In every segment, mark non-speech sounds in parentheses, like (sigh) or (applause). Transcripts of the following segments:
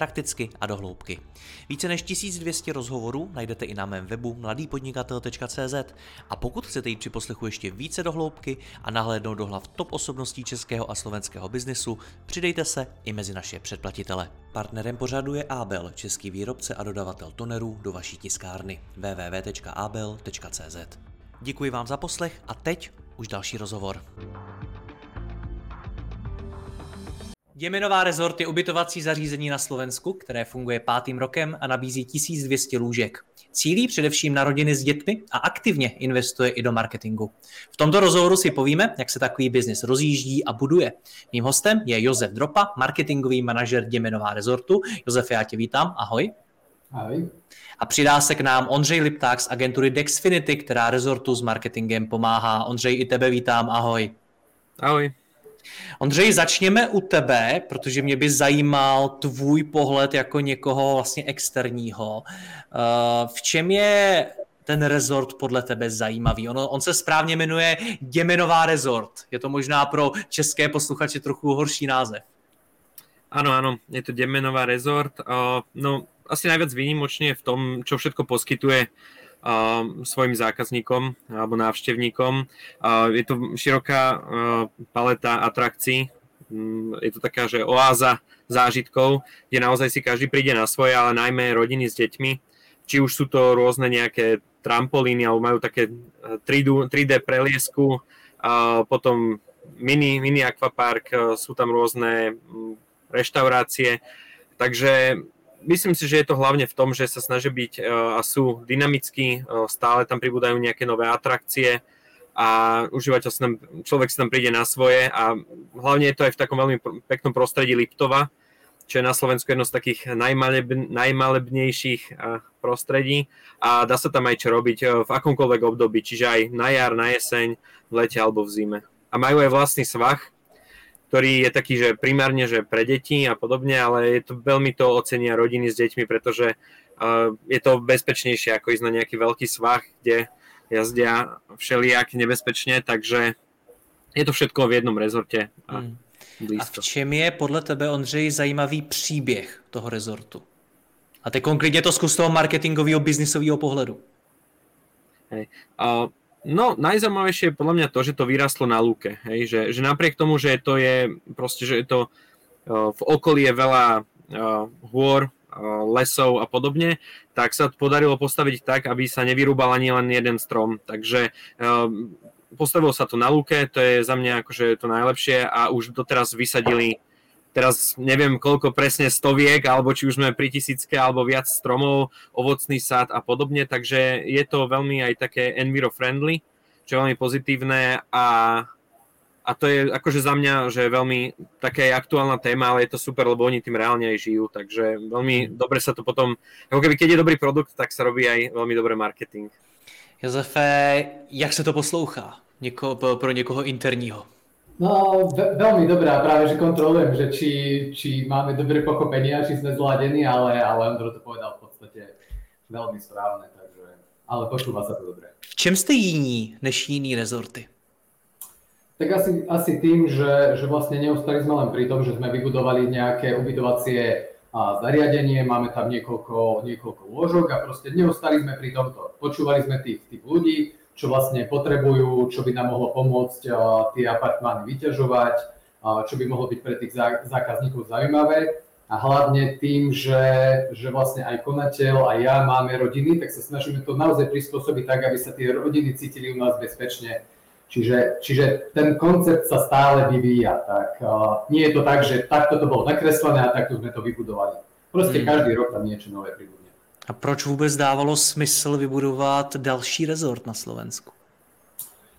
prakticky a dohloubky. Více než 1200 rozhovorů najdete i na mém webu mladýpodnikatel.cz a pokud chcete jít při poslechu ještě více dohloubky a nahlédnout do hlav top osobností českého a slovenského biznesu, přidejte se i mezi naše předplatitele. Partnerem pořadu je Abel, český výrobce a dodavatel tonerů do vaší tiskárny www.abel.cz. Děkuji vám za poslech a teď už další rozhovor. Jemenová rezort je ubytovací zařízení na Slovensku, které funguje pátým rokem a nabízí 1200 lůžek. Cílí především na rodiny s dětmi a aktivně investuje i do marketingu. V tomto rozhovoru si povíme, jak se takový biznis rozjíždí a buduje. Mým hostem je Josef Dropa, marketingový manažer Jemenová rezortu. Josef, já tě vítám, ahoj. Ahoj. A přidá se k nám Ondřej Lipták z agentury Dexfinity, která rezortu s marketingem pomáhá. Ondřej, i tebe vítám, ahoj. Ahoj. Ondřej, začněme u tebe, protože mě by zajímal tvůj pohled jako někoho vlastně externího. Eh, v čem je ten rezort podle tebe zajímavý? On, on se správně jmenuje Děmenová rezort. Je to možná pro české posluchače trochu horší název. Áno, áno, je to Demenová rezort. Uh, no, asi najviac výnimočne v tom, čo všetko poskytuje svojim zákazníkom alebo návštevníkom. Je to široká paleta atrakcií, mm, je to taká, že oáza zážitkov, kde naozaj si každý príde na svoje, ale najmä rodiny s deťmi. Či už sú to rôzne nejaké trampolíny, alebo majú také 3D, 3D preliesku, potom mini, mini aquapark, sú tam rôzne mm, reštaurácie. Takže myslím si, že je to hlavne v tom, že sa snažia byť e, a sú dynamickí, e, stále tam pribúdajú nejaké nové atrakcie a užívateľ sa tam, človek sa tam príde na svoje a hlavne je to aj v takom veľmi peknom prostredí Liptova, čo je na Slovensku jedno z takých najmaleb, najmalebnejších e, prostredí a dá sa tam aj čo robiť v akomkoľvek období, čiže aj na jar, na jeseň, v lete alebo v zime. A majú aj vlastný svah, ktorý je taký, že primárne, že pre deti a podobne, ale je to veľmi to ocenia rodiny s deťmi, pretože uh, je to bezpečnejšie ako ísť na nejaký veľký svah, kde jazdia všelijak nebezpečne, takže je to všetko v jednom rezorte. A, hmm. a v čem je podle tebe, Ondřej, zajímavý příběh toho rezortu? A teď konkrétně to zkus toho marketingového, biznisového pohledu. Hej. Uh, No, najzaujímavejšie je podľa mňa to, že to vyrastlo na lúke. Hej? Že, že napriek tomu, že to je proste, že je to uh, v okolí je veľa uh, hôr, uh, lesov a podobne, tak sa podarilo postaviť tak, aby sa nevyrúbal ani len jeden strom. Takže postavilo sa to na lúke, to je za mňa akože to najlepšie a už doteraz vysadili teraz neviem koľko presne stoviek, alebo či už sme pri tisícke, alebo viac stromov, ovocný sad a podobne, takže je to veľmi aj také enviro-friendly, čo je veľmi pozitívne a, a to je akože za mňa, že je veľmi taká aktuálna téma, ale je to super, lebo oni tým reálne aj žijú, takže veľmi dobre sa to potom, ako keby keď je dobrý produkt, tak sa robí aj veľmi dobrý marketing. Josefe, jak se to poslouchá něko, pro někoho interního? No, ve, veľmi dobré a práve, že kontrolujem, že či, či máme dobré pochopenie a či sme zladení, ale, ale Ondro to povedal v podstate veľmi správne, takže, ale počúva sa to dobre. V čem ste jiní než jiní rezorty? Tak asi, asi tým, že, že vlastne neustali sme len pri tom, že sme vybudovali nejaké ubytovacie a zariadenie, máme tam niekoľko, niekoľko lôžok a proste neustali sme pri tomto. Počúvali sme tých, tých ľudí, čo vlastne potrebujú, čo by nám mohlo pomôcť tie apartmány vyťažovať, čo by mohlo byť pre tých zákazníkov zaujímavé. A hlavne tým, že, že vlastne aj konateľ, aj ja máme rodiny, tak sa snažíme to naozaj prispôsobiť tak, aby sa tie rodiny cítili u nás bezpečne. Čiže, čiže ten koncept sa stále vyvíja. Tak, uh, nie je to tak, že takto to bolo nakreslené a takto sme to vybudovali. Proste mm. každý rok tam niečo nové pribuduje. A proč vůbec dávalo smysl vybudovat další rezort na Slovensku?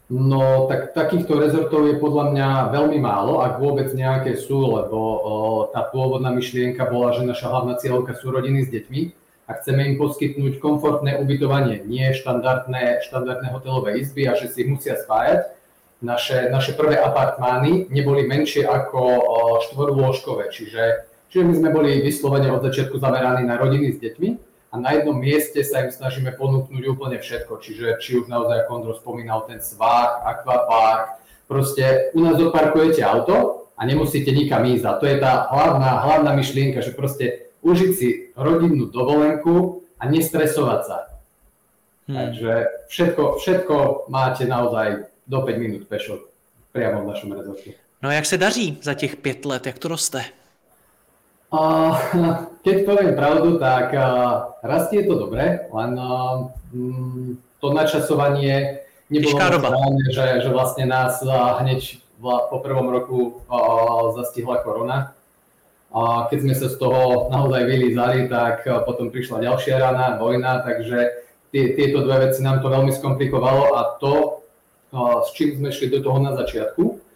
No, tak takýchto rezortov je podľa mňa veľmi málo, ak vôbec nejaké sú, lebo o, tá pôvodná myšlienka bola, že naša hlavná cieľovka sú rodiny s deťmi a chceme im poskytnúť komfortné ubytovanie, nie štandardné, štandardné hotelové izby a že si ich musia spájať. Naše, naše prvé apartmány neboli menšie ako štvorlôžkové, čiže, čiže my sme boli vyslovene od začiatku zameraní na rodiny s deťmi a na jednom mieste sa im snažíme ponúknuť úplne všetko. Čiže či už naozaj, ako Ondro spomínal, ten svah, aquapark, proste u nás odparkujete auto a nemusíte nikam ísť. A to je tá hlavná, hlavná myšlienka, že proste užiť si rodinnú dovolenku a nestresovať sa. Hmm. Takže všetko, všetko máte naozaj do 5 minút pešo priamo v našom rezorte. No a jak se daří za těch pět let, jak to roste? Keď poviem pravdu, tak rastie to dobre, len uh, to načasovanie nebolo správne, že, že vlastne nás hneď po prvom roku zastihla korona. A keď sme sa z toho naozaj vylízali, tak potom prišla ďalšia rana, vojna, takže tie, tieto dve veci nám to veľmi skomplikovalo a to, s čím sme šli do toho na začiatku,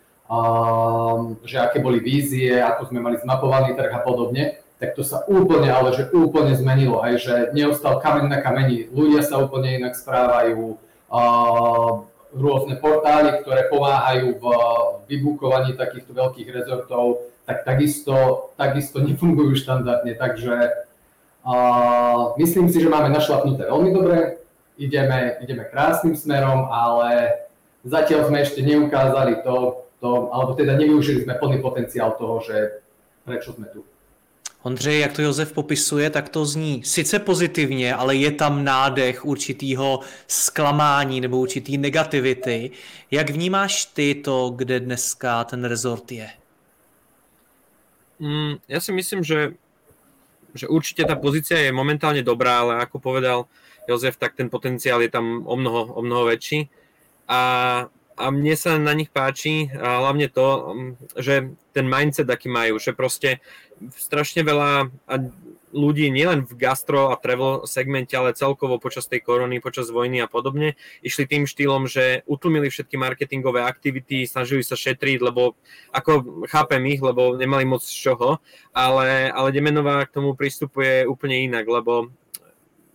že aké boli vízie, ako sme mali zmapovaný trh a podobne, tak to sa úplne, ale že úplne zmenilo, aj že neostal kameň na kameni, ľudia sa úplne inak správajú, uh, rôzne portály, ktoré pomáhajú v vybukovaní takýchto veľkých rezortov, tak takisto, takisto nefungujú štandardne, takže uh, myslím si, že máme našlapnuté veľmi dobre, ideme, ideme krásnym smerom, ale zatiaľ sme ešte neukázali to, to, alebo teda nevyužili jsme plný potenciál toho, že prečo jsme tu. Ondřej, jak to Josef popisuje, tak to zní sice pozitivně, ale je tam nádech určitýho zklamání nebo určitý negativity. Jak vnímáš ty to, kde dneska ten rezort je? Mm, ja si myslím, že, že určite tá pozícia je momentálne dobrá, ale ako povedal Jozef, tak ten potenciál je tam o mnoho, o mnoho väčší. A a mne sa na nich páči a hlavne to, mm, že ten mindset, aký majú, že proste strašne veľa ľudí nielen v gastro a travel segmente, ale celkovo počas tej korony, počas vojny a podobne, išli tým štýlom, že utlmili všetky marketingové aktivity, snažili sa šetriť, lebo ako chápem ich, lebo nemali moc z čoho, ale, ale Demenová k tomu pristupuje úplne inak, lebo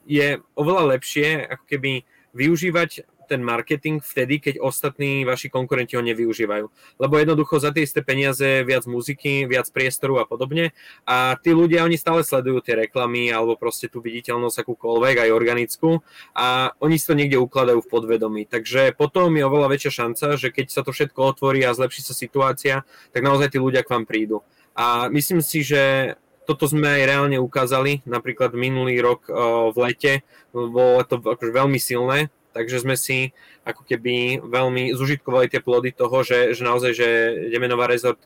je oveľa lepšie ako keby využívať ten marketing vtedy, keď ostatní vaši konkurenti ho nevyužívajú. Lebo jednoducho za tie isté peniaze viac muziky, viac priestoru a podobne. A tí ľudia, oni stále sledujú tie reklamy alebo proste tú viditeľnosť akúkoľvek, aj organickú a oni si to niekde ukladajú v podvedomí. Takže potom je oveľa väčšia šanca, že keď sa to všetko otvorí a zlepší sa situácia, tak naozaj tí ľudia k vám prídu. A myslím si, že toto sme aj reálne ukázali, napríklad minulý rok v lete, bolo to akože veľmi silné, takže sme si ako keby veľmi zužitkovali tie plody toho, že, že naozaj, že Demenová rezort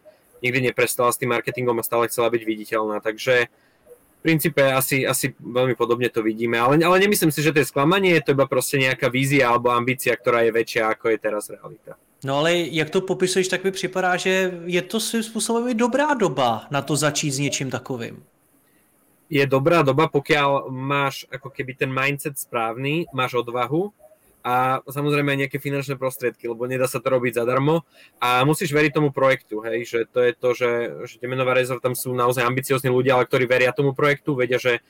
nikdy neprestala s tým marketingom a stále chcela byť viditeľná, takže v princípe asi, asi veľmi podobne to vidíme, ale, ale nemyslím si, že to je sklamanie, je to iba proste nejaká vízia alebo ambícia, ktorá je väčšia, ako je teraz realita. No ale jak to popisuješ, tak mi připadá, že je to svým způsobem i dobrá doba na to začít s něčím takovým. Je dobrá doba, pokiaľ máš ako keby ten mindset správny, máš odvahu a samozrejme aj nejaké finančné prostriedky, lebo nedá sa to robiť zadarmo a musíš veriť tomu projektu, hej, že to je to, že, že Temenová rezort, tam sú naozaj ambiciozni ľudia, ale ktorí veria tomu projektu, vedia, že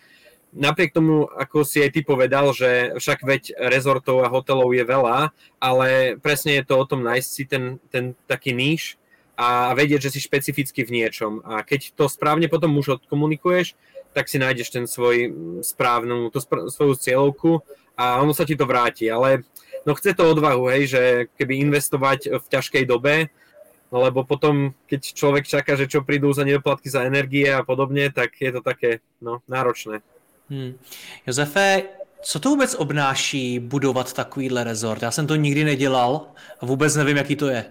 napriek tomu, ako si aj ty povedal, že však veď rezortov a hotelov je veľa, ale presne je to o tom nájsť si ten, ten taký níž a vedieť, že si špecificky v niečom. A keď to správne potom už odkomunikuješ, tak si nájdeš ten svoj správnu, tú spr- svoju cieľovku a ono sa ti to vráti, ale no chce to odvahu, hej, že keby investovať v ťažkej dobe, no lebo potom, keď človek čaká, že čo prídu za nedoplatky za energie a podobne, tak je to také no, náročné. Hmm. Josefe, co to vůbec obnáší budovat takovýhle rezort? Já jsem to nikdy nedělal a vůbec nevím, jaký to je.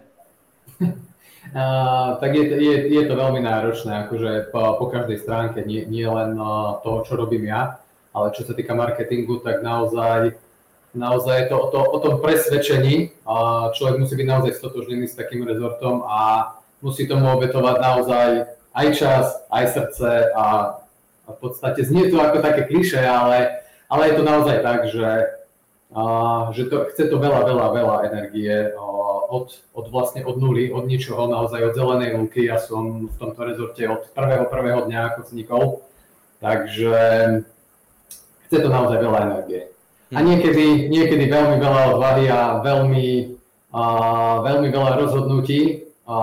(laughs) Uh, tak je, je, je to veľmi náročné, akože po, po každej stránke, nie, nie len uh, toho, čo robím ja, ale čo sa týka marketingu, tak naozaj, naozaj to to o tom presvedčení. Človek musí byť naozaj stotožnený s takým rezortom a musí tomu obetovať naozaj aj čas, aj srdce a, a v podstate znie to ako také kliše, ale, ale je to naozaj tak, že, a, že to, chce to veľa, veľa, veľa energie od, od vlastne od nuly, od ničoho, naozaj od zelenej lúky. Ja som v tomto rezorte od prvého, prvého dňa, ako vznikol. Takže chce to naozaj veľa energie. A hm. niekedy, niekedy veľmi veľa odvady a veľmi, a veľmi veľa rozhodnutí, a,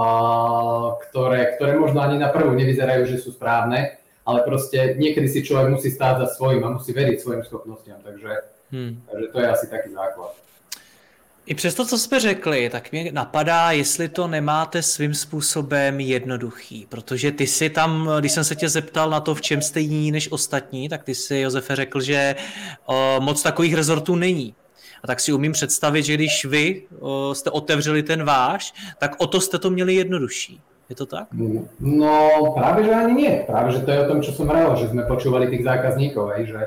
ktoré, ktoré možno ani na prvú nevyzerajú, že sú správne, ale proste niekedy si človek musí stáť za svojím a musí veriť svojim schopnostiam, takže, hmm. takže to je asi taký základ. I přes to, co jsme řekli, tak mě napadá, jestli to nemáte svým způsobem jednoduchý, protože ty si tam, když jsem se tě zeptal na to, v čem jste jiní než ostatní, tak ty si, Josefe, řekl, že o, moc takových rezortů není. A tak si umím představit, že když vy o, jste otevřeli ten váš, tak o to jste to měli jednodušší. Je to tak? No práve, že ani nie. Práve, že to je o tom, čo som hovoril, že sme počúvali tých zákazníkov, aj, že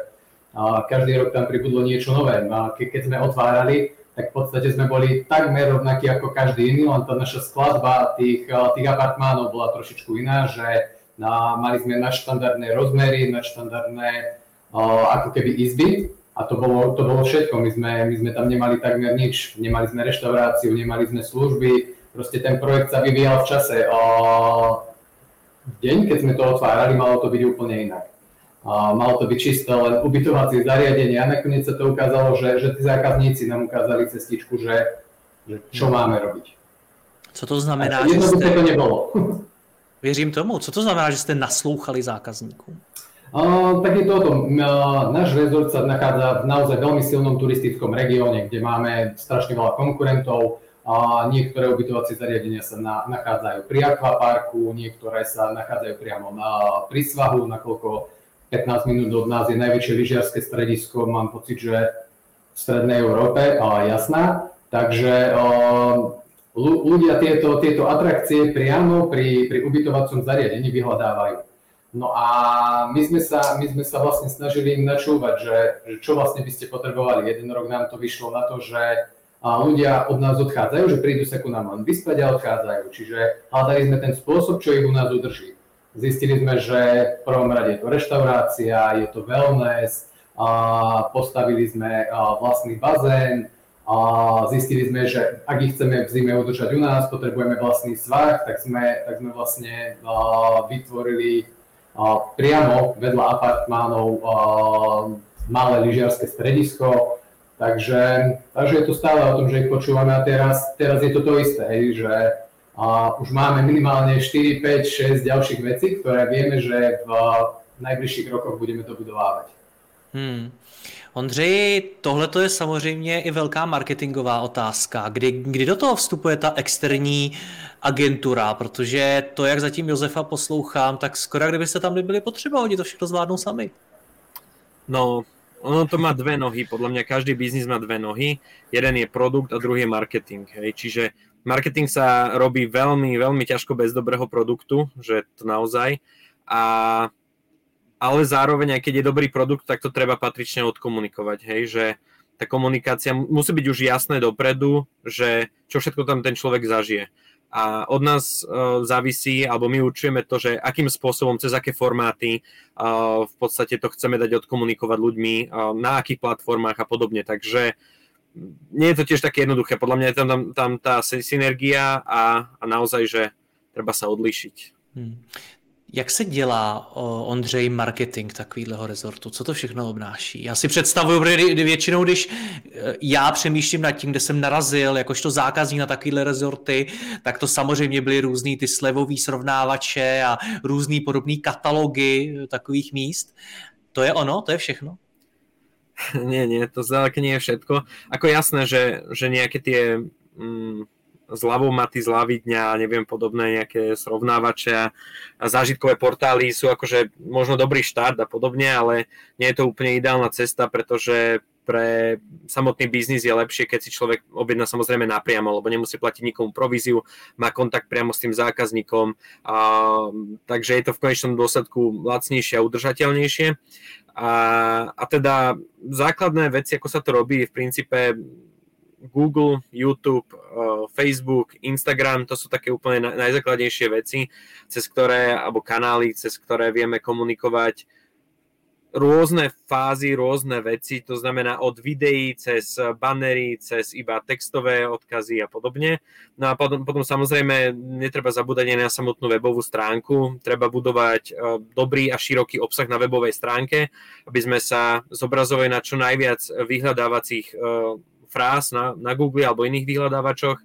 a každý rok tam pribudlo niečo nové. A ke, keď sme otvárali, tak v podstate sme boli takmer rovnakí ako každý iný, len tá naša skladba tých, tých apartmánov bola trošičku iná, že na, mali sme nadštandardné rozmery, nadštandardné ako keby izby a to bolo, to bolo všetko. My sme, my sme tam nemali takmer nič. Nemali sme reštauráciu, nemali sme služby, proste ten projekt sa vyvíjal v čase. V deň, keď sme to otvárali, malo to byť úplne inak. A malo to byť čisté len ubytovacie zariadenie a nakoniec sa to ukázalo, že, že tí zákazníci nám ukázali cestičku, že, že čo máme robiť. Co to znamená, že ste... to nebolo. Věřím tomu. Co to znamená, že ste naslouchali zákazníkům? Uh, tak je to o tom. Uh, náš rezort sa nachádza v naozaj veľmi silnom turistickom regióne, kde máme strašne veľa konkurentov, a niektoré ubytovacie zariadenia sa na, nachádzajú pri akvaparku, niektoré sa nachádzajú priamo na, pri svahu, nakoľko 15 minút od nás je najväčšie lyžiarske stredisko, mám pocit, že v strednej Európe, a jasná. Takže ľudia tieto, tieto atrakcie priamo pri, pri ubytovacom zariadení vyhľadávajú. No a my sme sa, my sme sa vlastne snažili im načúvať, že, že čo vlastne by ste potrebovali. Jeden rok nám to vyšlo na to, že a ľudia od nás odchádzajú, že prídu sa ku nám len vyspať a odchádzajú. Čiže hľadali sme ten spôsob, čo ich u nás udrží. Zistili sme, že v prvom rade je to reštaurácia, je to wellness, a postavili sme vlastný bazén, a zistili sme, že ak ich chceme v zime udržať u nás, potrebujeme vlastný svah, tak sme, tak sme vlastne vytvorili priamo vedľa apartmánov malé lyžiarske stredisko, Takže, takže je to stále o tom, že ich počúvame a teraz, teraz je to to isté, že a už máme minimálne 4, 5, 6 ďalších vecí, ktoré vieme, že v najbližších rokoch budeme dobudovávať. Hmm. Ondřej, tohle je samozřejmě i velká marketingová otázka. Kdy, kdy do toho vstupuje ta externí agentura? Protože to, jak zatím Josefa poslouchám, tak skoro kdybyste tam nebyli potřeba, oni to všechno zvládnou sami. No, ono to má dve nohy, podľa mňa každý biznis má dve nohy. Jeden je produkt a druhý je marketing. Hej. Čiže marketing sa robí veľmi, veľmi ťažko bez dobrého produktu, že to naozaj. A, ale zároveň, aj keď je dobrý produkt, tak to treba patrične odkomunikovať. Hej, že tá komunikácia musí byť už jasné dopredu, že čo všetko tam ten človek zažije a od nás uh, závisí, alebo my určujeme to, že akým spôsobom, cez aké formáty uh, v podstate to chceme dať odkomunikovať ľuďmi, uh, na akých platformách a podobne. Takže nie je to tiež také jednoduché. Podľa mňa je tam, tam, tá synergia a, a naozaj, že treba sa odlišiť. Hmm. Jak se dělá Ondřej marketing takového rezortu? Co to všechno obnáší? Já si představuju, většinou, když e, já přemýšlím nad tím, kde jsem narazil, jakožto zákazník na takovéhle rezorty, tak to samozřejmě byly různý ty slevový srovnávače a různý podobný katalogy takových míst. To je ono? To je všechno? (laughs) nie, nie, to zďaleka nie je všetko. Ako jasné, že, že nejaké tie mm, zľavomaty, zľavy dňa, neviem, podobné nejaké srovnávače a zážitkové portály sú akože možno dobrý štart a podobne, ale nie je to úplne ideálna cesta, pretože pre samotný biznis je lepšie, keď si človek objedná samozrejme napriamo, lebo nemusí platiť nikomu províziu, má kontakt priamo s tým zákazníkom, a, takže je to v konečnom dôsledku lacnejšie a udržateľnejšie. A, a teda základné veci, ako sa to robí, v princípe Google, YouTube, eh, Facebook, Instagram, to sú také úplne najzákladnejšie veci, cez ktoré, alebo kanály, cez ktoré vieme komunikovať rôzne fázy, rôzne veci, to znamená od videí cez bannery, cez iba textové odkazy a podobne. No a potom, potom samozrejme netreba zabúdať aj na samotnú webovú stránku, treba budovať eh, dobrý a široký obsah na webovej stránke, aby sme sa zobrazovali na čo najviac vyhľadávacích eh, fráz na, na Google alebo iných vyhľadávačoch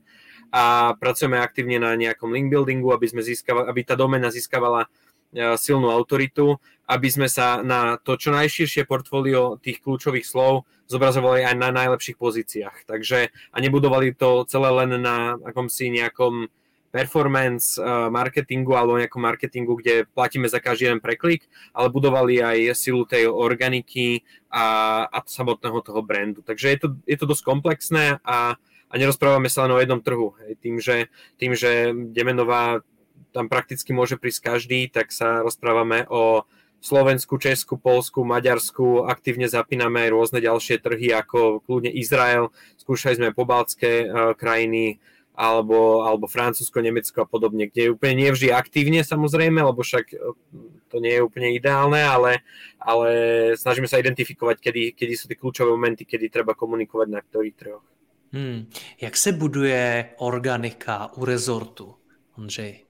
a pracujeme aktívne na nejakom link buildingu, aby, sme získavali, aby tá domena získavala silnú autoritu, aby sme sa na to čo najširšie portfólio tých kľúčových slov zobrazovali aj na najlepších pozíciách. Takže a nebudovali to celé len na akomsi nejakom performance marketingu alebo nejakom marketingu, kde platíme za každý jeden preklik, ale budovali aj silu tej organiky a, a samotného toho brandu. Takže je to, je to dosť komplexné a, a nerozprávame sa len o jednom trhu. Tým, že, tým, že Demenová tam prakticky môže prísť každý, tak sa rozprávame o Slovensku, Česku, Polsku, Maďarsku, aktívne zapíname aj rôzne ďalšie trhy, ako kľudne Izrael, skúšali sme pobaltské uh, krajiny, alebo, alebo Francúzsko, Nemecko a podobne, kde je úplne nevždy aktívne samozrejme, lebo však e, to nie je úplne ideálne, ale, ale snažíme sa identifikovať, kedy, kedy sú tie kľúčové momenty, kedy treba komunikovať na ktorých trhoch. Hmm. Jak se buduje organika u rezortu, Ondřej?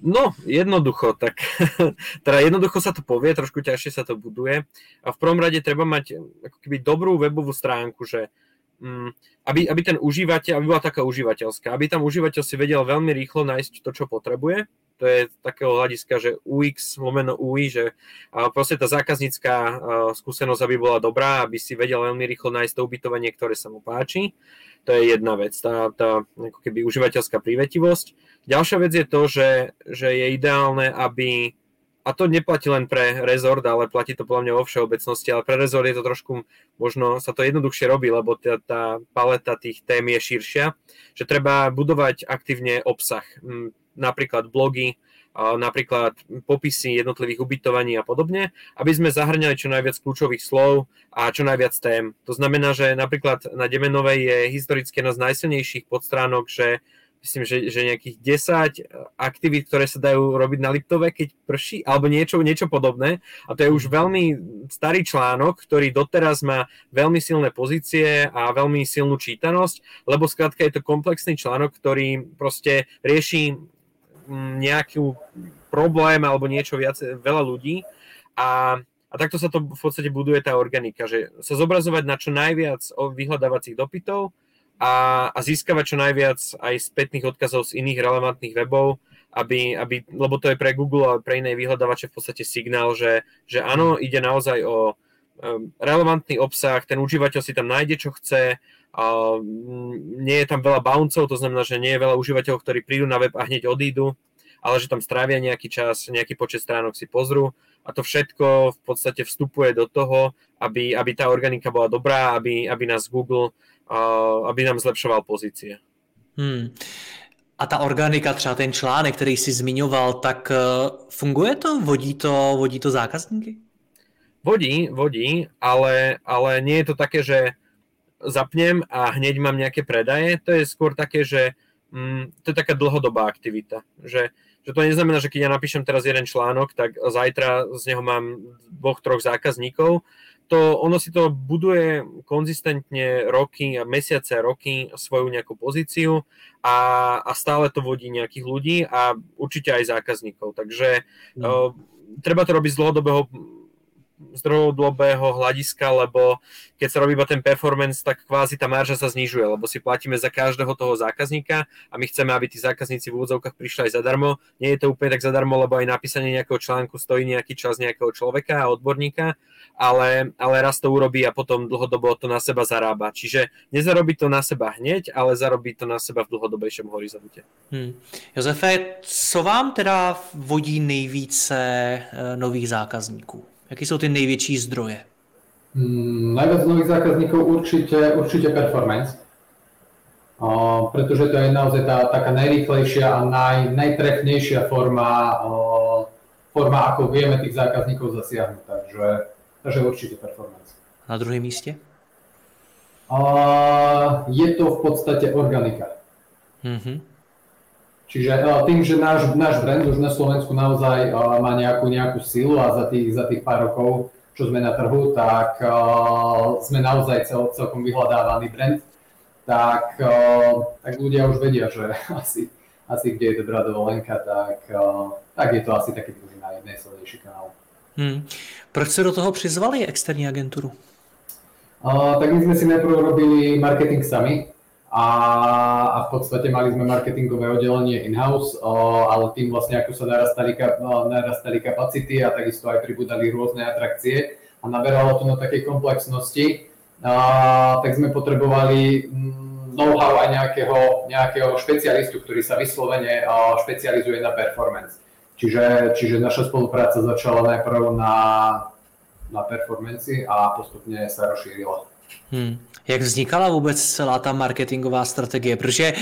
No, jednoducho, tak (laughs) teda jednoducho sa to povie, trošku ťažšie sa to buduje. A v prvom rade treba mať ako keby dobrú webovú stránku, že um, aby, aby ten užívateľ, aby bola taká užívateľská, aby tam užívateľ si vedel veľmi rýchlo nájsť to, čo potrebuje. To je takého hľadiska, že UX lomeno UI, že proste tá zákaznícká skúsenosť, aby bola dobrá, aby si vedel veľmi rýchlo nájsť to ubytovanie, ktoré sa mu páči. To je jedna vec, tá, tá ako keby užívateľská prívetivosť. Ďalšia vec je to, že, že je ideálne, aby a to neplatí len pre rezort, ale platí to podľa mňa vo všeobecnosti, ale pre rezort je to trošku, možno sa to jednoduchšie robí, lebo tá, tá paleta tých tém je širšia, že treba budovať aktívne obsah, napríklad blogy, napríklad popisy jednotlivých ubytovaní a podobne, aby sme zahrňali čo najviac kľúčových slov a čo najviac tém. To znamená, že napríklad na Demenovej je historicky jedna z najsilnejších podstránok, že myslím, že, že nejakých 10 aktivít, ktoré sa dajú robiť na Liptove, keď prší, alebo niečo, niečo podobné. A to je už veľmi starý článok, ktorý doteraz má veľmi silné pozície a veľmi silnú čítanosť, lebo skrátka je to komplexný článok, ktorý proste rieši nejaký problém alebo niečo viac, veľa ľudí. A, a takto sa to v podstate buduje tá organika, že sa zobrazovať na čo najviac vyhľadávacích dopytov a, a získavať čo najviac aj spätných odkazov z iných relevantných webov, aby, aby, lebo to je pre Google a pre iné vyhľadávače v podstate signál, že, že áno, ide naozaj o um, relevantný obsah, ten užívateľ si tam nájde, čo chce, a nie je tam veľa bouncov, to znamená, že nie je veľa užívateľov, ktorí prídu na web a hneď odídu, ale že tam strávia nejaký čas, nejaký počet stránok si pozrú a to všetko v podstate vstupuje do toho, aby, aby tá organika bola dobrá, aby, aby nás Google, aby nám zlepšoval pozície. Hmm. A ta organika, třeba ten článek, který jsi zmiňoval, tak e, funguje to? Vodí to, vodí to zákazníky? Vodí, vodí, ale, ale nie je to také, že zapnem a hneď mám nejaké predaje. To je skôr také, že mm, to je taká dlhodobá aktivita. Že, že to neznamená, že keď ja napíšem teraz jeden článok, tak zajtra z neho mám dvoch, troch zákazníkov. To, ono si to buduje konzistentne roky, mesiace, roky svoju nejakú pozíciu a, a stále to vodí nejakých ľudí a určite aj zákazníkov. Takže mm. uh, treba to robiť z dlhodobého z dlhodobého hľadiska, lebo keď sa robí iba ten performance, tak kvázi tá marža sa znižuje, lebo si platíme za každého toho zákazníka a my chceme, aby tí zákazníci v úvodzovkách prišli aj zadarmo. Nie je to úplne tak zadarmo, lebo aj napísanie nejakého článku stojí nejaký čas nejakého človeka a odborníka, ale, ale raz to urobí a potom dlhodobo to na seba zarába. Čiže nezarobí to na seba hneď, ale zarobí to na seba v dlhodobejšom horizonte. Hmm. Josefe, co vám teda vodí nejvíce eh, nových zákazníků? Jaké jsou ty největší zdroje? Hmm, najviac nových zákazníkov určite, určite performance, o, pretože to je naozaj tá taká najrýchlejšia a naj, najtrefnejšia forma, o, forma, ako vieme tých zákazníkov zasiahnuť. Takže, takže určite performance. Na druhém místě? O, je to v podstate organika. Mm-hmm. Čiže eh, tým, že náš, náš brand už na Slovensku naozaj eh, má nejakú, nejakú silu a za tých, za tých pár rokov, čo sme na trhu, tak uh, sme naozaj cel, celkom vyhľadávaný brand, tak, tak ľudia už vedia, že (laughs) asi, asi kde je dobrá dovolenka, tak, tak je to asi taký druhý najsilnejší kanál. Hmm. Proč ste do toho přizvali externí agenturu? Uh, tak my sme si najprv robili marketing sami, a, a v podstate mali sme marketingové oddelenie in-house, ale tým vlastne ako sa narastali, narastali kapacity a takisto aj pribudali rôzne atrakcie a naberalo to na takej komplexnosti, a, tak sme potrebovali mm, know-how aj nejakého, nejakého špecialistu, ktorý sa vyslovene špecializuje na performance. Čiže, čiže naša spolupráca začala najprv na, na performance a postupne sa rozšírila. Hmm. Jak vznikala vůbec celá ta marketingová strategie? Protože e,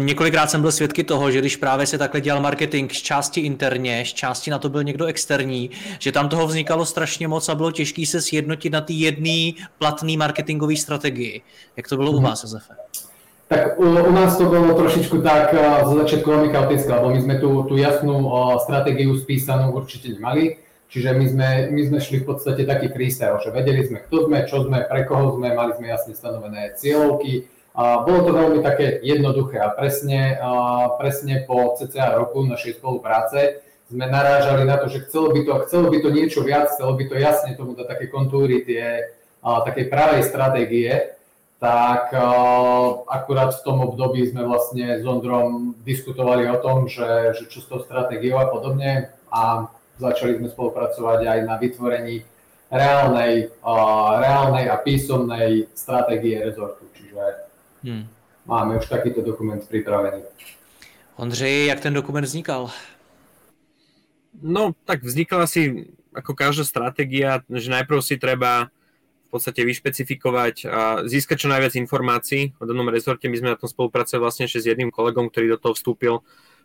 několikrát jsem byl svědky toho, že když právě se takhle dělal marketing z části interně, z části na to byl někdo externí, že tam toho vznikalo strašně moc a bylo těžké se sjednotit na té jedné platné marketingové strategii. Jak to bylo hmm. u mhm. vás, Josefe? Tak u, u nás to bolo trošičku tak uh, zo začiatku veľmi chaotické, lebo my sme tú, tú jasnú uh, stratégiu spísanú určite nemali. Čiže my sme, my sme šli v podstate taký freestyle, že vedeli sme, kto sme, čo sme, pre koho sme, mali sme jasne stanovené cieľovky. A bolo to veľmi také jednoduché a presne, a presne po cca roku našej spolupráce sme narážali na to, že chcelo by to, chcelo by to niečo viac, chcelo by to jasne tomu dať také kontúry tie a, takej pravej stratégie, tak a, akurát v tom období sme vlastne s Ondrom diskutovali o tom, že, že čo s tou stratégiou a podobne a začali sme spolupracovať aj na vytvorení reálnej, uh, reálnej a písomnej stratégie rezortu. Čiže hmm. máme už takýto dokument pripravený. Ondřej, jak ten dokument vznikal? No, tak vznikala si ako každá stratégia, že najprv si treba v podstate vyšpecifikovať a získať čo najviac informácií o danom rezorte. My sme na tom spolupracovali vlastne ešte s jedným kolegom, ktorý do toho vstúpil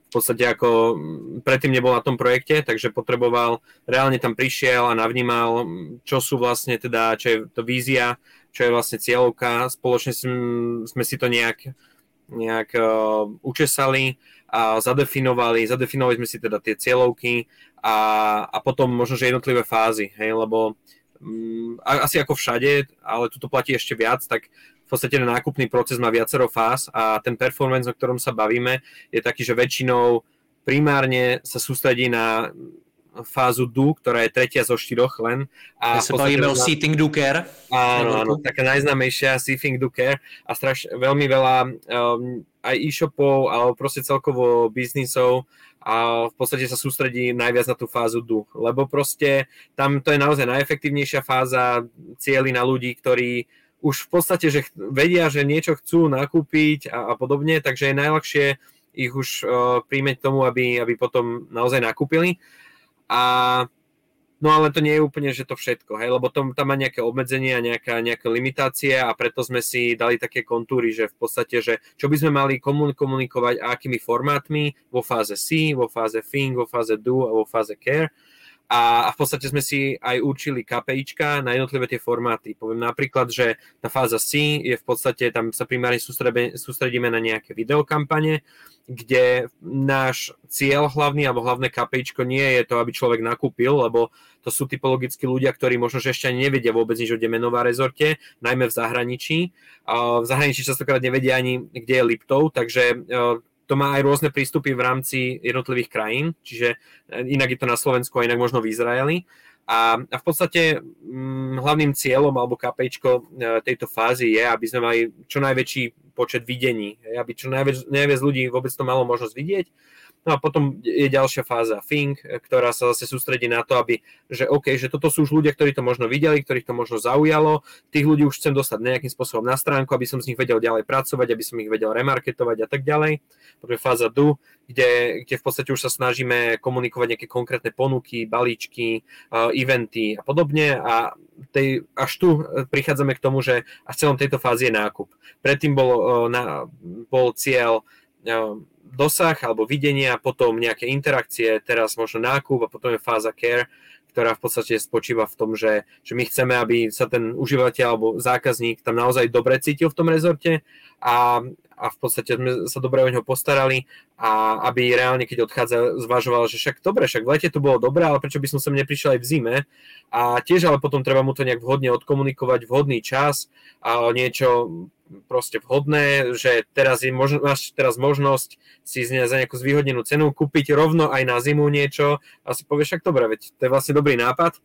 v podstate ako predtým nebol na tom projekte, takže potreboval, reálne tam prišiel a navnímal, čo sú vlastne teda, čo je to vízia, čo je vlastne cieľovka, spoločne sme si to nejak, nejak uh, učesali a zadefinovali, zadefinovali sme si teda tie cieľovky a, a potom možno, že jednotlivé fázy, hej, lebo asi ako všade, ale tu to platí ešte viac, tak v podstate ten nákupný proces má viacero fáz a ten performance, o ktorom sa bavíme, je taký, že väčšinou primárne sa sústredí na fázu do, ktorá je tretia zo štyroch len. A sa bavíme o Seating Do Care. Áno, áno, taká najznámejšia Seating Do Care a straš, veľmi veľa um, aj e-shopov, alebo proste celkovo biznisov a v podstate sa sústredí najviac na tú fázu do, lebo proste tam to je naozaj najefektívnejšia fáza, cieľi na ľudí, ktorí už v podstate, že vedia, že niečo chcú nakúpiť a, a podobne, takže je najľahšie ich už uh, príjmeť tomu, aby, aby potom naozaj nakúpili. A No ale to nie je úplne, že to všetko, hej, lebo to, tam má nejaké obmedzenia, nejaká, nejaké limitácie a preto sme si dali také kontúry, že v podstate, že čo by sme mali komunikovať a akými formátmi vo fáze C, vo fáze Think, vo fáze Do a vo fáze Care a, v podstate sme si aj určili KPIčka na jednotlivé tie formáty. Poviem napríklad, že tá fáza C je v podstate, tam sa primárne sústredíme na nejaké videokampane, kde náš cieľ hlavný alebo hlavné KPIčko nie je to, aby človek nakúpil, lebo to sú typologickí ľudia, ktorí možno že ešte ani nevedia vôbec nič o Demenová rezorte, najmä v zahraničí. V zahraničí častokrát nevedia ani, kde je Liptov, takže to má aj rôzne prístupy v rámci jednotlivých krajín, čiže eh, inak je to na Slovensku a inak možno v Izraeli. A, a v podstate hm, hlavným cieľom alebo KPIčko eh, tejto fázy je, aby sme mali čo najväčší počet videní, aby čo najviac, najviac ľudí vôbec to malo možnosť vidieť No a potom je ďalšia fáza Think, ktorá sa zase sústredí na to, aby, že OK, že toto sú už ľudia, ktorí to možno videli, ktorých to možno zaujalo, tých ľudí už chcem dostať nejakým spôsobom na stránku, aby som z nich vedel ďalej pracovať, aby som ich vedel remarketovať a tak ďalej. Potom je fáza Do, kde, kde v podstate už sa snažíme komunikovať nejaké konkrétne ponuky, balíčky, uh, eventy a podobne a tej, až tu prichádzame k tomu, že až v celom tejto fázi je nákup. Predtým bol, na, bol cieľ dosah alebo videnie a potom nejaké interakcie, teraz možno nákup a potom je fáza care, ktorá v podstate spočíva v tom, že, že my chceme, aby sa ten užívateľ alebo zákazník tam naozaj dobre cítil v tom rezorte a, a v podstate sme sa dobre o neho postarali a aby reálne, keď odchádza, zvažoval, že však dobre, však v lete to bolo dobré, ale prečo by som sem neprišiel aj v zime? A tiež ale potom treba mu to nejak vhodne odkomunikovať, vhodný čas a niečo proste vhodné, že teraz je možno, máš teraz možnosť si za nejakú zvýhodnenú cenu kúpiť rovno aj na zimu niečo a si povieš, však dobre, veď to je vlastne dobrý nápad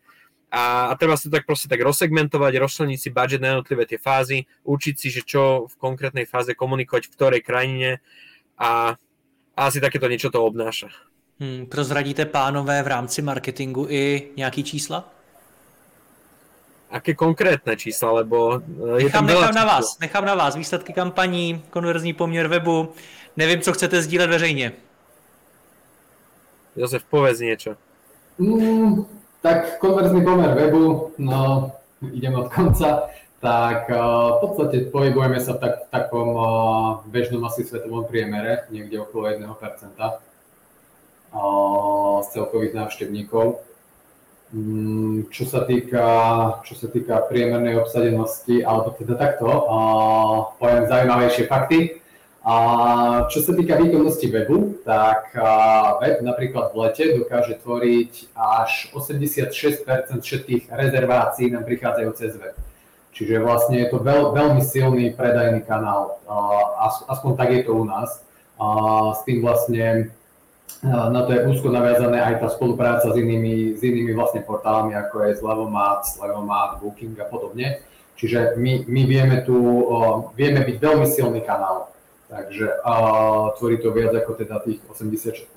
a, a treba si to tak proste tak rozsegmentovať, rozšleniť si budget na jednotlivé tie fázy, učiť si, že čo v konkrétnej fáze komunikovať v ktorej krajine a, a asi takéto niečo to obnáša. Hmm, prozradíte pánové v rámci marketingu i nějaký čísla? Aké konkrétne čísla, lebo eh, je nechám, tam nechám na vás, nechám na vás výsledky kampaní, konverzní poměr webu, nevím, co chcete sdílet veřejně. Josef, povedz niečo. Mm, tak konverzný pomer webu, no idem od konca, tak uh, v podstate pohybujeme sa tak, v takom uh, bežnom asi svetovom priemere, niekde okolo 1% uh, z celkových návštevníkov. Mm, čo sa týka, čo sa týka priemernej obsadenosti, alebo teda takto, uh, poviem zaujímavejšie fakty. A čo sa týka výkonnosti webu, tak web napríklad v lete dokáže tvoriť až 86% všetkých rezervácií nám prichádzajú cez web. Čiže vlastne je to veľ, veľmi silný predajný kanál, aspoň tak je to u nás. S tým vlastne na to je úzko naviazané aj tá spolupráca s inými, s inými vlastne portálami, ako je Slevomat, Slevomat, Booking a podobne. Čiže my, my vieme tu, vieme byť veľmi silný kanál Takže uh, tvorí to viac ako teda tých 86%.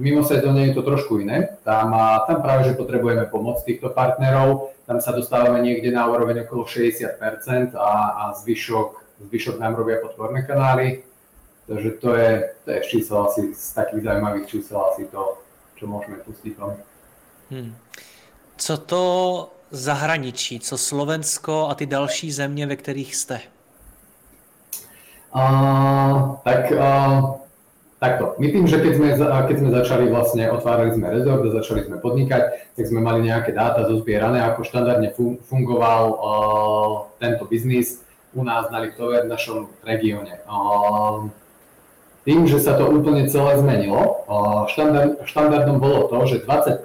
Mimo sezóne je to trošku iné. Tam, tam práve, že potrebujeme pomoc týchto partnerov. Tam sa dostávame niekde na úroveň okolo 60% a, a zvyšok, zvyšok nám robia podporné kanály. Takže to je, to je číslo asi z takých zaujímavých čísel asi to, čo môžeme pustiť vám. Hmm. Co to zahraničí, co Slovensko a ty další země, ve kterých jste? Uh, tak uh, takto. My tým, že keď sme, keď sme začali vlastne, otvárali sme rezort a začali sme podnikať, tak sme mali nejaké dáta zozbierané, ako štandardne fungoval uh, tento biznis u nás na Lichtove v našom regióne. Uh, tým, že sa to úplne celé zmenilo, štandard, štandardom bolo to, že 20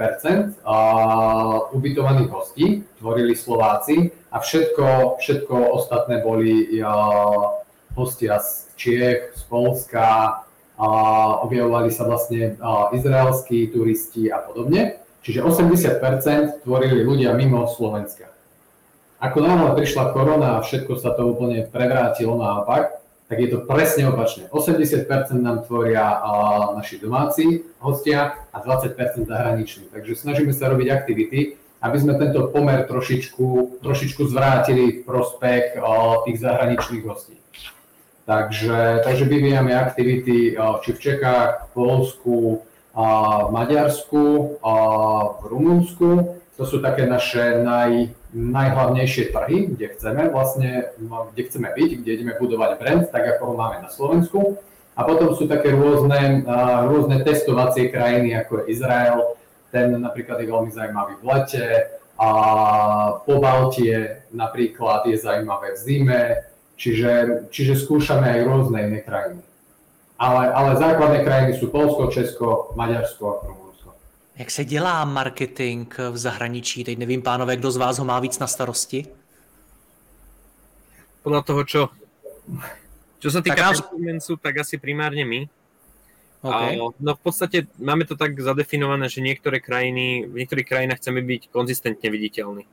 uh, ubytovaných hostí tvorili Slováci a všetko, všetko ostatné boli hostia z Čiech, z Polska, objavovali sa vlastne izraelskí turisti a podobne. Čiže 80% tvorili ľudia mimo Slovenska. Ako náhle prišla korona a všetko sa to úplne prevrátilo naopak, tak je to presne opačne. 80% nám tvoria naši domáci hostia a 20% zahraniční. Takže snažíme sa robiť aktivity, aby sme tento pomer trošičku, trošičku zvrátili v prospech tých zahraničných hostí. Takže, takže vyvíjame aktivity či v Čechách, v Polsku, v Maďarsku, v Rumunsku. To sú také naše naj, najhlavnejšie trhy, kde chceme vlastne, kde chceme byť, kde ideme budovať brand, tak ako ho máme na Slovensku. A potom sú také rôzne, rôzne testovacie krajiny, ako je Izrael, ten napríklad je veľmi zaujímavý v lete, a po Baltie napríklad je zaujímavé v zime, Čiže, čiže skúšame aj rôzne iné krajiny. Ale, ale základné krajiny sú Polsko, Česko, Maďarsko a Rumunsko. Jak se dělá marketing v zahraničí? Teď nevím, pánové, kdo z vás ho má víc na starosti? Podľa toho, čo, čo sa týka tak, tak asi primárne my. Okay. A, no v podstate máme to tak zadefinované, že niektoré krajiny, v niektorých krajinách chceme byť konzistentne viditeľní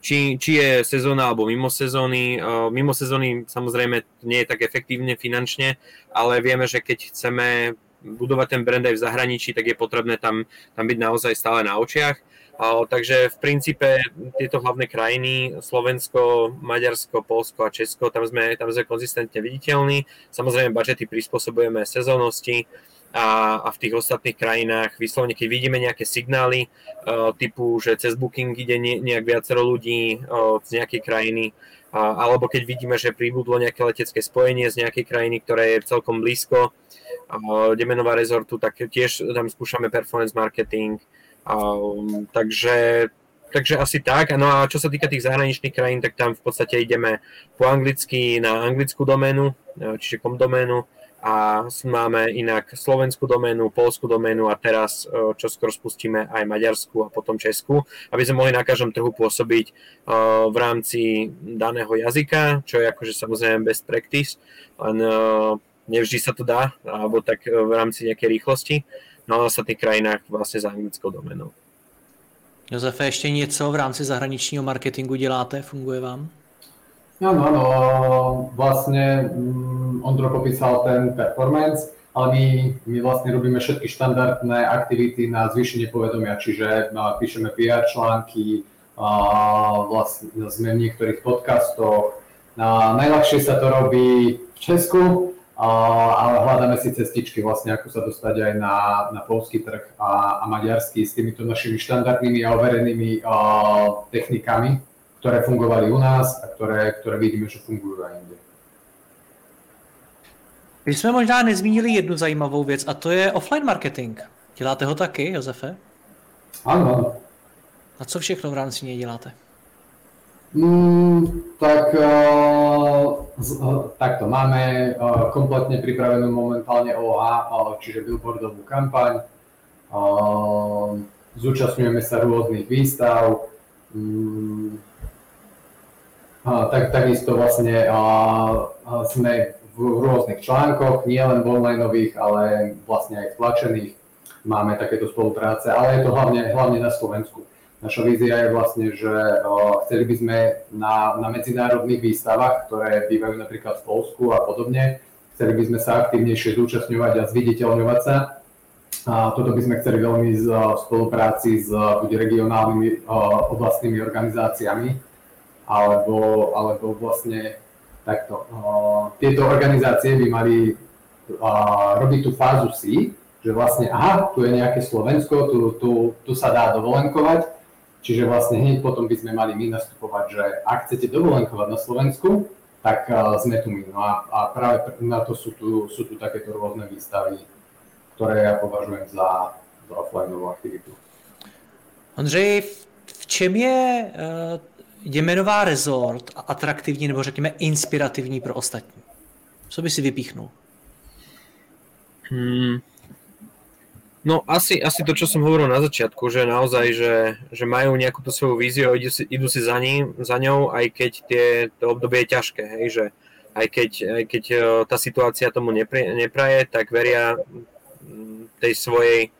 či, či je sezóna alebo mimo sezóny. Mimo sezóny samozrejme nie je tak efektívne finančne, ale vieme, že keď chceme budovať ten brand aj v zahraničí, tak je potrebné tam, tam byť naozaj stále na očiach. Takže v princípe tieto hlavné krajiny, Slovensko, Maďarsko, Polsko a Česko, tam sme, tam sme konzistentne viditeľní. Samozrejme, budžety prispôsobujeme sezónnosti a, a v tých ostatných krajinách vyslovene, keď vidíme nejaké signály uh, typu, že cez Booking ide ne, nejak viacero ľudí uh, z nejakej krajiny, alebo keď vidíme, že pribudlo nejaké letecké spojenie z nejakej krajiny, ktoré je celkom blízko Demenová rezortu, tak tiež tam skúšame performance marketing. Uh, takže Takže asi tak. No a čo sa týka tých zahraničných krajín, tak tam v podstate ideme po anglicky na anglickú doménu, čiže kom doménu, a máme inak slovenskú doménu, polskú doménu a teraz e, čo skoro spustíme aj maďarsku a potom česku, aby sme mohli na každom trhu pôsobiť e, v rámci daného jazyka, čo je akože samozrejme best practice, len e, nevždy sa to dá, alebo tak v rámci nejakej rýchlosti, no a v ostatných krajinách vlastne za anglickou doménou. Josefe, ještě něco v rámci zahraničního marketingu děláte? Funguje vám? Áno, áno, vlastne mm, Ondro popísal ten performance, ale my, my vlastne robíme všetky štandardné aktivity na zvýšenie povedomia, čiže píšeme PR články, vlastne sme v niektorých podcastoch. Najľahšie sa to robí v Česku, ale hľadáme si cestičky vlastne, ako sa dostať aj na, na polský trh a, a maďarský s týmito našimi štandardnými a overenými technikami ktoré fungovali u nás a ktoré, ktoré vidíme, že fungují aj inde. My jsme možná nezmínili jednu zajímavou věc a to je offline marketing. Děláte ho taky, Josefe? Ano, ano. A co všechno v rámci něj děláte? Mm, tak uh, uh, takto, máme uh, kompletne pripravenú momentálne uh, čiže billboardovú kampaň. Zúčastňujeme sa rôznych výstav. Um, tak, takisto vlastne sme v rôznych článkoch, nielen onlineových, ale vlastne aj v tlačených. Máme takéto spolupráce, ale je to hlavne, hlavne na Slovensku. Naša vízia je vlastne, že chceli by sme na, na medzinárodných výstavách, ktoré bývajú napríklad v Polsku a podobne, chceli by sme sa aktivnejšie zúčastňovať a zviditeľňovať sa. A toto by sme chceli veľmi v spolupráci s buď regionálnymi oblastnými organizáciami, alebo, alebo vlastne takto. Tieto organizácie by mali robiť tú fázu C, že vlastne aha, tu je nejaké Slovensko, tu, tu, tu sa dá dovolenkovať, čiže vlastne hneď potom by sme mali my nastupovať, že ak chcete dovolenkovať na Slovensku, tak uh, sme tu my. No a, a práve na to sú tu, sú tu takéto rôzne výstavy, ktoré ja považujem za, za offlineovú aktivitu. Ondřej, v čem je uh, Jemenová rezort atraktivní nebo řekněme inspirativní pro ostatní? Co by si vypíchnul? Hmm. No asi, asi to, čo som hovoril na začiatku, že naozaj, že, že majú nejakú tú svoju víziu idú si, idú si za, ním, za ňou, aj keď tie, to obdobie je ťažké, hej, že aj keď, aj keď e, tá situácia tomu nepri, nepraje, tak veria tej svojej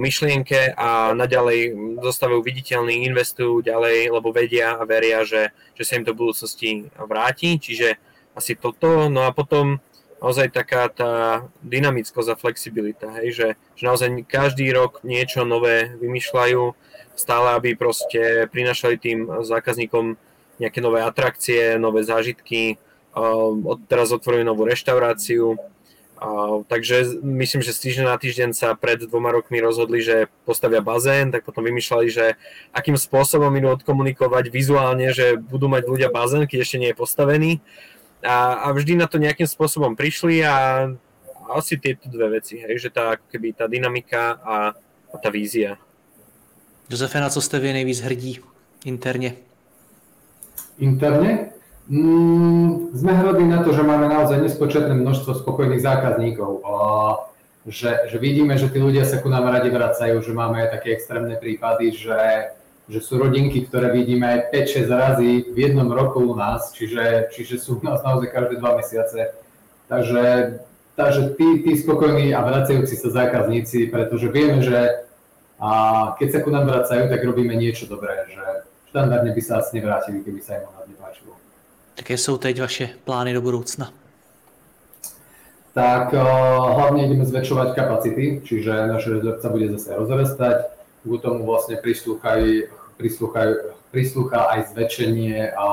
myšlienke a naďalej zostávajú viditeľní, investujú ďalej, lebo vedia a veria, že, že sa im v budúcnosti vráti. Čiže asi toto. No a potom naozaj taká tá dynamickosť a flexibilita, hej, že, že naozaj každý rok niečo nové vymýšľajú, stále aby proste prinašali tým zákazníkom nejaké nové atrakcie, nové zážitky, teraz otvorili novú reštauráciu, a, takže myslím, že z týždňa na týždeň sa pred dvoma rokmi rozhodli, že postavia bazén, tak potom vymýšľali, že akým spôsobom idú odkomunikovať vizuálne, že budú mať ľudia bazén, keď ešte nie je postavený. A, a vždy na to nejakým spôsobom prišli a asi tieto dve veci, hej, že tá, keby tá dynamika a, a tá vízia. Josefe, na co jste vy nejvíc hrdí interne? Interne? Mm, sme hrdí na to, že máme naozaj nespočetné množstvo spokojných zákazníkov. Že, že vidíme, že tí ľudia sa ku nám radi vracajú, že máme aj také extrémne prípady, že, že sú rodinky, ktoré vidíme aj 5-6 razy v jednom roku u nás, čiže, čiže sú u nás naozaj každé dva mesiace. Takže, takže tí, tí spokojní a vracajúci sa zákazníci, pretože vieme, že a keď sa ku nám vracajú, tak robíme niečo dobré, že štandardne by sa asi nevrátili, keby sa im u nás nepáčilo. Jaké jsou teď vaše plány do budoucna? Tak uh, hlavne ideme zväčšovať kapacity, čiže naše rezort sa bude zase rozrastať. K tomu vlastne prislúchajú, prislúcha aj zväčšenie a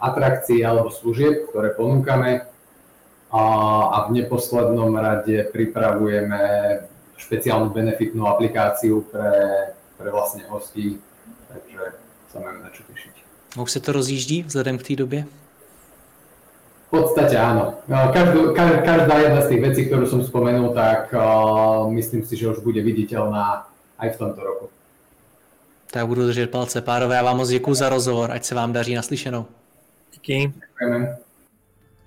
atrakcií alebo služieb, ktoré ponúkame. A, v neposlednom rade pripravujeme špeciálnu benefitnú aplikáciu pre, pre vlastne hostí, takže sa máme na čo tešiť. Už se to rozjíždí vzhledem k té době? V podstate áno. No, každú, každá jedna z tých vecí, ktorú som spomenul, tak uh, myslím si, že už bude viditeľná aj v tomto roku. Tak budu držet palce. Párové, já vám moc děkuji za rozhovor, ať se vám daří naslyšenou. Díky. Děkujeme.